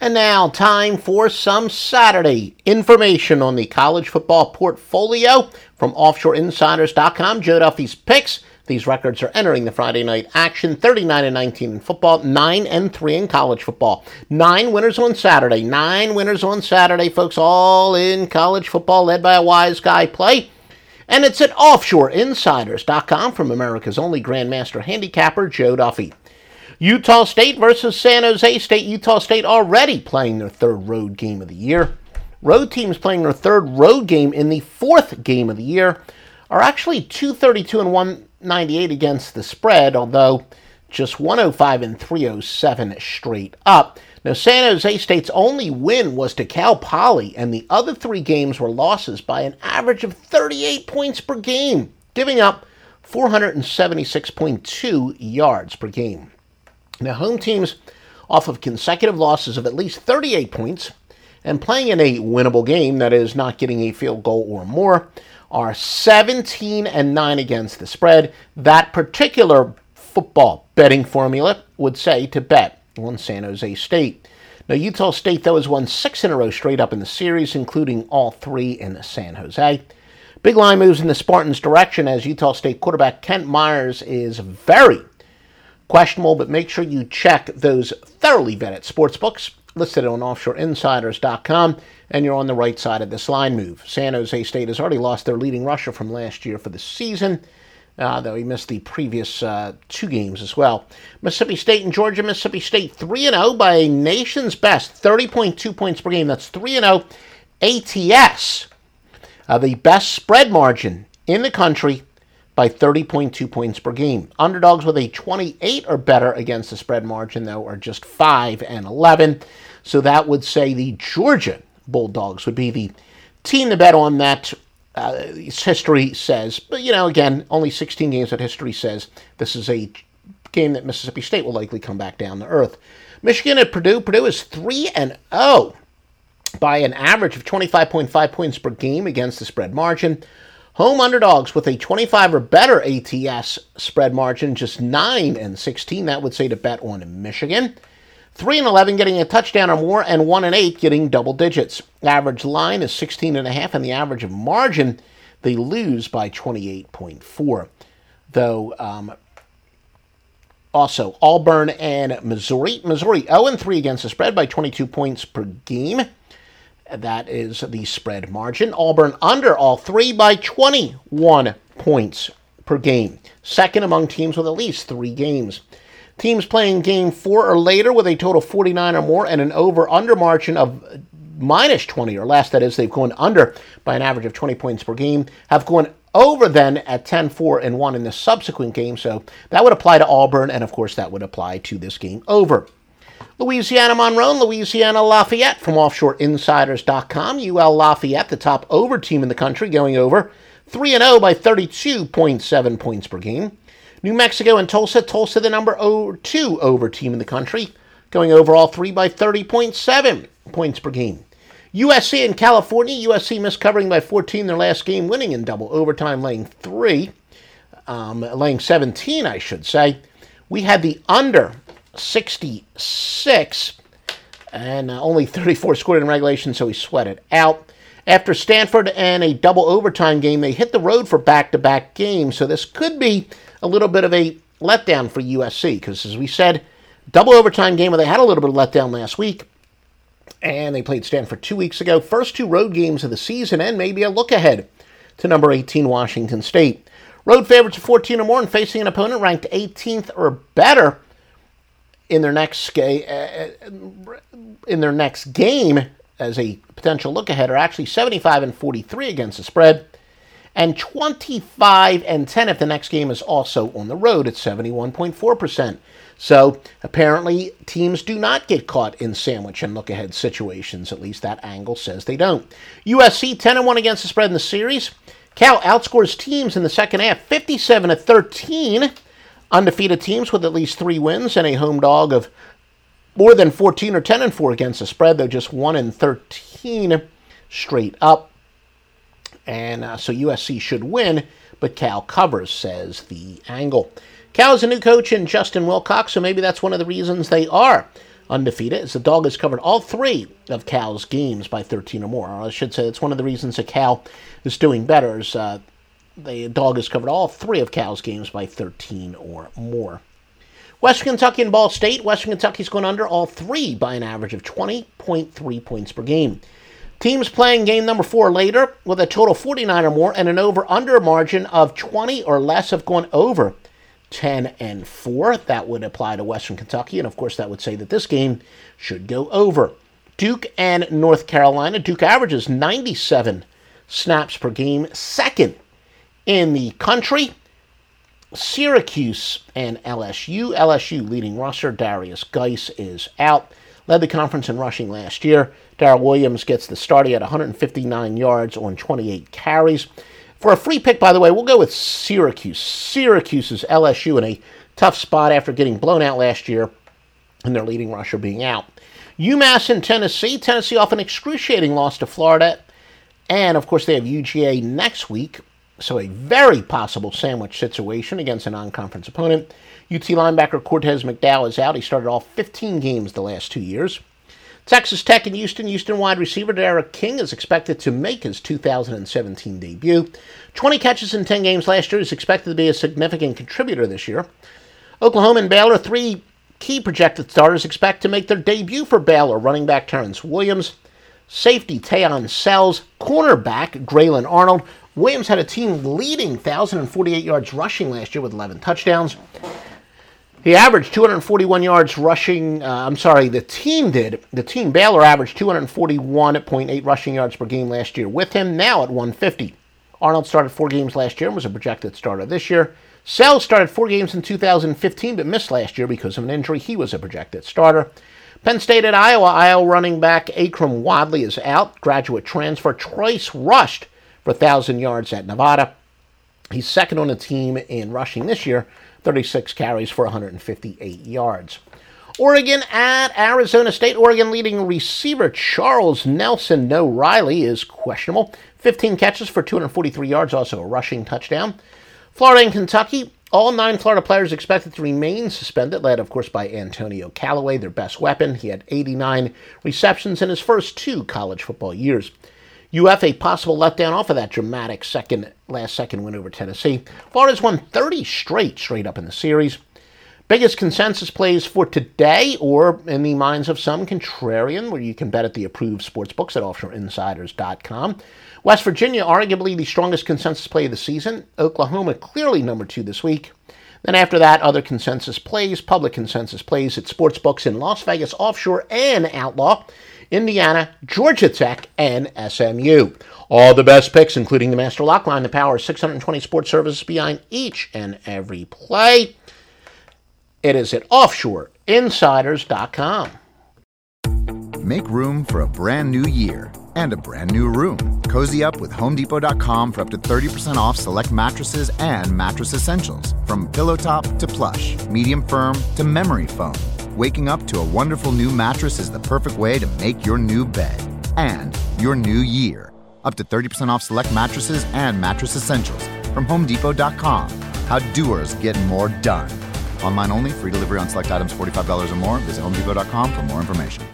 And now, time for some Saturday information on the college football portfolio from OffshoreInsiders.com. Joe Duffy's picks. These records are entering the Friday night action 39 and 19 in football, 9 and 3 in college football. Nine winners on Saturday. Nine winners on Saturday, folks, all in college football, led by a wise guy play. And it's at OffshoreInsiders.com from America's only Grandmaster handicapper, Joe Duffy. Utah State versus San Jose State. Utah State already playing their third road game of the year. Road teams playing their third road game in the fourth game of the year are actually 232 and 198 against the spread, although just 105 and 307 straight up. Now, San Jose State's only win was to Cal Poly, and the other three games were losses by an average of 38 points per game, giving up 476.2 yards per game. Now, home teams, off of consecutive losses of at least 38 points and playing in a winnable game, that is, not getting a field goal or more, are 17 and 9 against the spread. That particular football betting formula would say to bet on San Jose State. Now, Utah State, though, has won six in a row straight up in the series, including all three in San Jose. Big line moves in the Spartans' direction as Utah State quarterback Kent Myers is very questionable, but make sure you check those thoroughly vetted sports books listed on offshoreinsiders.com, and you're on the right side of this line move. San Jose State has already lost their leading rusher from last year for the season, uh, though he missed the previous uh, two games as well. Mississippi State and Georgia. Mississippi State 3 0 by a nation's best 30.2 points per game. That's 3 0 ATS. Uh, the best spread margin in the country by 30.2 points per game. Underdogs with a 28 or better against the spread margin, though, are just 5 and 11. So that would say the Georgia Bulldogs would be the team to bet on that. Uh, history says, but you know, again, only 16 games that history says this is a game that Mississippi State will likely come back down to earth. Michigan at Purdue. Purdue is 3 and 0 by an average of 25.5 points per game against the spread margin. Home underdogs with a 25 or better ATS spread margin, just 9 and 16. That would say to bet on Michigan. 3 and 11 getting a touchdown or more, and 1 and 8 getting double digits. Average line is 16 and a half, and the average of margin they lose by 28.4. Though um, also Auburn and Missouri. Missouri 0 and 3 against the spread by 22 points per game. That is the spread margin. Auburn under all three by 21 points per game. Second among teams with at least three games. Teams playing game four or later with a total 49 or more and an over under margin of minus 20 or less, that is, they've gone under by an average of 20 points per game, have gone over then at 10 4 and 1 in the subsequent game. So that would apply to Auburn, and of course, that would apply to this game over. Louisiana Monroe and Louisiana Lafayette from OffshoreInsiders.com. UL Lafayette, the top over team in the country, going over 3 0 by 32.7 points per game. New Mexico and Tulsa. Tulsa, the number 2 over team in the country, going over all three by 30.7 points per game. USC and California. USC missed covering by 14 their last game, winning in double overtime, laying 3, um, laying 17, I should say. We had the under 66 and uh, only 34 scored in regulation, so he sweated out. After Stanford and a double overtime game, they hit the road for back to back games, so this could be a little bit of a letdown for USC because, as we said, double overtime game where they had a little bit of letdown last week, and they played Stanford two weeks ago. First two road games of the season, and maybe a look ahead to number 18 Washington State. Road favorites of 14 or more and facing an opponent ranked 18th or better in their next ga- uh, in their next game as a potential look ahead are actually 75 and 43 against the spread. and 25 and 10 if the next game is also on the road at 71.4%. So apparently, teams do not get caught in sandwich and look ahead situations. At least that angle says they don't. USC 10 and 1 against the spread in the series. Cal outscores teams in the second half 57 to 13. Undefeated teams with at least three wins and a home dog of more than 14 or 10 and 4 against the spread. They're just 1 and 13 straight up. And uh, so USC should win, but Cal covers, says the angle. Cal is a new coach in Justin Wilcox, so maybe that's one of the reasons they are undefeated, as the dog has covered all three of Cal's games by 13 or more. Or I should say that's one of the reasons that Cal is doing better, is uh, the dog has covered all three of Cal's games by 13 or more. Western Kentucky and Ball State. Western Kentucky's gone under all three by an average of 20.3 points per game. Teams playing game number four later with a total 49 or more and an over under margin of 20 or less have gone over 10 and 4. That would apply to Western Kentucky, and of course, that would say that this game should go over. Duke and North Carolina. Duke averages 97 snaps per game, second in the country. Syracuse and LSU. LSU leading rusher Derrius Guice is out. Led the conference in rushing last year. Darrel Williams gets the start. He had 159 yards on 28 carries. For a free pick, by the way, we'll go with Syracuse. Syracuse is LSU in a tough spot after getting blown out last year and their leading rusher being out. UMass and Tennessee. Tennessee off an excruciating loss to Florida. And of course, they have UGA next week. So a very possible sandwich situation against a non conference opponent. UT linebacker Cortez McDowell is out. He started all 15 games the last two years. Texas Tech and Houston. Houston wide receiver D'Eriq King is expected to make his 2017 debut. 20 catches in 10 games last year. He's expected to be a significant contributor this year. Oklahoma and Baylor, three key projected starters, expect to make their debut for Baylor. Running back Terrence Williams, safety Taion Sells, cornerback Grayland Arnold. Williams had a team leading 1,048 yards rushing last year with 11 touchdowns. He averaged 241 yards rushing. Uh, I'm sorry, the team did. The team Baylor averaged 241.8 rushing yards per game last year with him, now at 150. Arnold started four games last year and was a projected starter this year. Sells started four games in 2015 but missed last year because of an injury. He was a projected starter. Penn State at Iowa. Iowa running back Akrum Wadley is out. Graduate transfer Troyce rushed for 1,000 yards at Nevada. He's second on the team in rushing this year 36 carries for 158 yards. Oregon at Arizona State. Oregon leading receiver Charles Nelson No Riley is questionable. 15 catches for 243 yards, also a rushing touchdown. Florida and Kentucky. All nine Florida players expected to remain suspended, led, of course, by Antonio Callaway, their best weapon. He had 89 receptions in his first two college football years. UF a possible letdown off of that dramatic second last second win over Tennessee. Florida's won 30 straight straight up in the series. Biggest consensus plays for today, or in the minds of some, contrarian, where you can bet at the approved sports books at offshoreinsiders.com. West Virginia, arguably the strongest consensus play of the season. Oklahoma, clearly number two this week. Then after that, other consensus plays, public consensus plays at sports books in Las Vegas, offshore, and outlaw. Indiana, Georgia Tech, and SMU. All the best picks, including the Master Lock line, the power of 620 sports services behind each and every play. It is at offshoreinsiders.com. Make room for a brand new year and a brand new room. Cozy up with HomeDepot.com for up to 30% off select mattresses and mattress essentials. From pillow top to plush, medium firm to memory foam waking up to a wonderful new mattress is the perfect way to make your new bed and your new year. Up to 30% off select mattresses and mattress essentials from HomeDepot.com. How doers get more done. Online only, free delivery on select items $45 or more. Visit HomeDepot.com for more information.